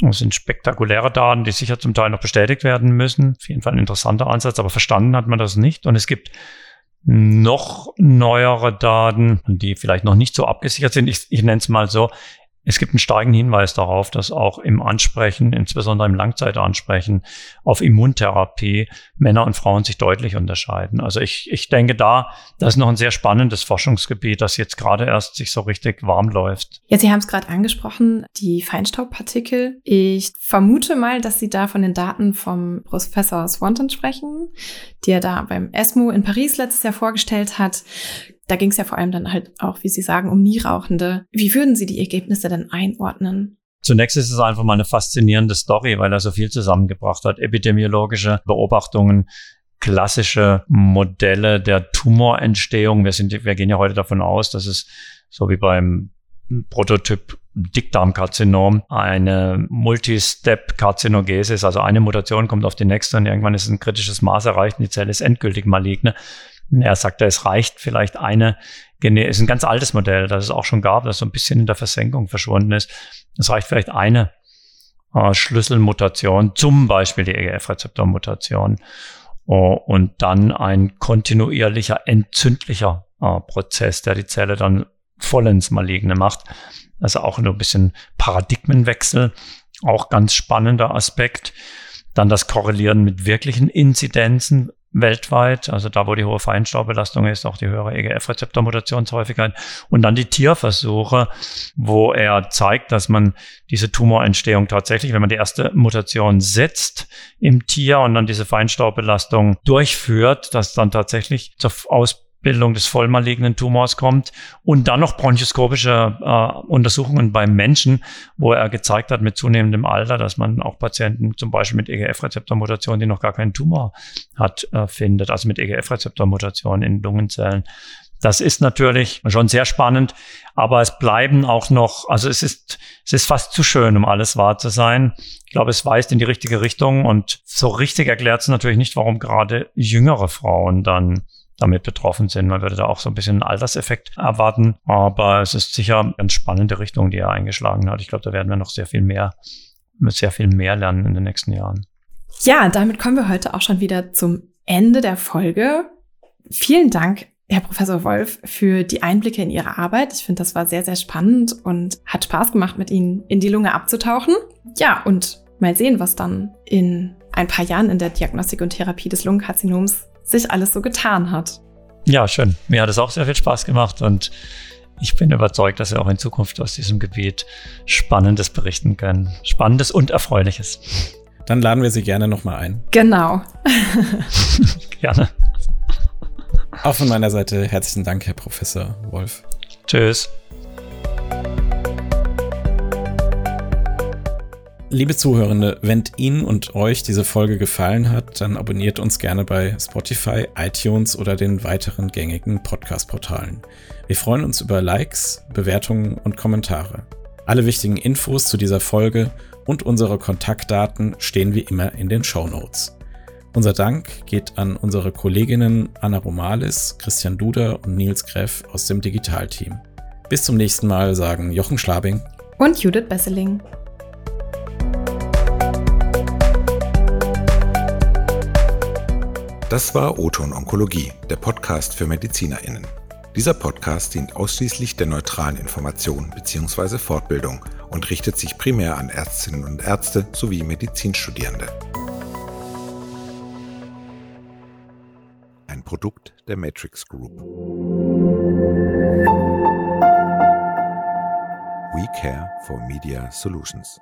[SPEAKER 2] Das sind spektakuläre Daten, die sicher zum Teil noch bestätigt werden müssen. Auf jeden Fall ein interessanter Ansatz, aber verstanden hat man das nicht. Und es gibt noch neuere Daten, die vielleicht noch nicht so abgesichert sind. Ich, ich nenne es mal so. Es gibt einen starken Hinweis darauf, dass auch im Ansprechen, insbesondere im Langzeitansprechen auf Immuntherapie Männer und Frauen sich deutlich unterscheiden. Also ich, ich denke da, das ist noch ein sehr spannendes Forschungsgebiet, das jetzt gerade erst sich so richtig warm läuft.
[SPEAKER 1] Ja, Sie haben es gerade angesprochen, die Feinstaubpartikel. Ich vermute mal, dass Sie da von den Daten vom Professor Swanton sprechen, der da beim ESMO in Paris letztes Jahr vorgestellt hat. Da ging es ja vor allem dann halt auch, wie Sie sagen, um Nierauchende. Wie würden Sie die Ergebnisse denn einordnen?
[SPEAKER 2] Zunächst ist es einfach mal eine faszinierende Story, weil er so viel zusammengebracht hat. Epidemiologische Beobachtungen, klassische Modelle der Tumorentstehung. Wir, sind, wir gehen ja heute davon aus, dass es so wie beim Prototyp Dickdarmkarzinom eine Multistep-Karzinogese ist. Also eine Mutation kommt auf die nächste und irgendwann ist ein kritisches Maß erreicht und die Zelle ist endgültig maligne. Er sagte, es reicht vielleicht eine, ist ein ganz altes Modell, das es auch schon gab, das so ein bisschen in der Versenkung verschwunden ist. Es reicht vielleicht eine äh, Schlüsselmutation, zum Beispiel die EGF-Rezeptormutation, äh, und dann ein kontinuierlicher entzündlicher äh, Prozess, der die Zelle dann vollends maligne macht. Also auch nur ein bisschen Paradigmenwechsel, auch ganz spannender Aspekt. Dann das Korrelieren mit wirklichen Inzidenzen, weltweit, also da, wo die hohe Feinstaubbelastung ist, auch die höhere EGF-Rezeptormutationshäufigkeit. Und dann die Tierversuche, wo er zeigt, dass man diese Tumorentstehung tatsächlich, wenn man die erste Mutation setzt im Tier und dann diese Feinstaubbelastung durchführt, dass dann tatsächlich zur Aus Bildung des vollmalignen Tumors kommt und dann noch bronchoskopische äh, Untersuchungen beim Menschen, wo er gezeigt hat mit zunehmendem Alter, dass man auch Patienten zum Beispiel mit EGF-Rezeptormutationen, die noch gar keinen Tumor hat, äh, findet, also mit EGF-Rezeptormutationen in Lungenzellen. Das ist natürlich schon sehr spannend, aber es bleiben auch noch, also es ist, es ist fast zu schön, um alles wahr zu sein. Ich glaube, es weist in die richtige Richtung und so richtig erklärt es natürlich nicht, warum gerade jüngere Frauen dann damit betroffen sind. Man würde da auch so ein bisschen einen Alterseffekt erwarten, aber es ist sicher eine ganz spannende Richtung, die er eingeschlagen hat. Ich glaube, da werden wir noch sehr viel mehr, sehr viel mehr lernen in den nächsten Jahren.
[SPEAKER 1] Ja, damit kommen wir heute auch schon wieder zum Ende der Folge. Vielen Dank, Herr Professor Wolf, für die Einblicke in Ihre Arbeit. Ich finde, das war sehr, sehr spannend und hat Spaß gemacht, mit Ihnen in die Lunge abzutauchen. Ja, und mal sehen, was dann in ein paar Jahren in der Diagnostik und Therapie des Lungenkarzinoms sich alles so getan hat.
[SPEAKER 2] Ja, schön. Mir hat es auch sehr viel Spaß gemacht und ich bin überzeugt, dass wir auch in Zukunft aus diesem Gebiet Spannendes berichten können. Spannendes und Erfreuliches.
[SPEAKER 4] Dann laden wir Sie gerne nochmal ein.
[SPEAKER 1] Genau.
[SPEAKER 2] gerne.
[SPEAKER 4] Auch von meiner Seite herzlichen Dank, Herr Professor Wolf.
[SPEAKER 2] Tschüss.
[SPEAKER 4] Liebe Zuhörende, wenn Ihnen und euch diese Folge gefallen hat, dann abonniert uns gerne bei Spotify, iTunes oder den weiteren gängigen Podcast-Portalen. Wir freuen uns über Likes, Bewertungen und Kommentare. Alle wichtigen Infos zu dieser Folge und unsere Kontaktdaten stehen wie immer in den Show Notes. Unser Dank geht an unsere Kolleginnen Anna Romalis, Christian Duder und Nils Greff aus dem Digitalteam. Bis zum nächsten Mal sagen Jochen Schlabing
[SPEAKER 1] und Judith Besseling.
[SPEAKER 3] Das war Oton Onkologie, der Podcast für MedizinerInnen. Dieser Podcast dient ausschließlich der neutralen Information bzw. Fortbildung und richtet sich primär an Ärztinnen und Ärzte sowie Medizinstudierende. Ein Produkt der Matrix Group. We care for Media Solutions.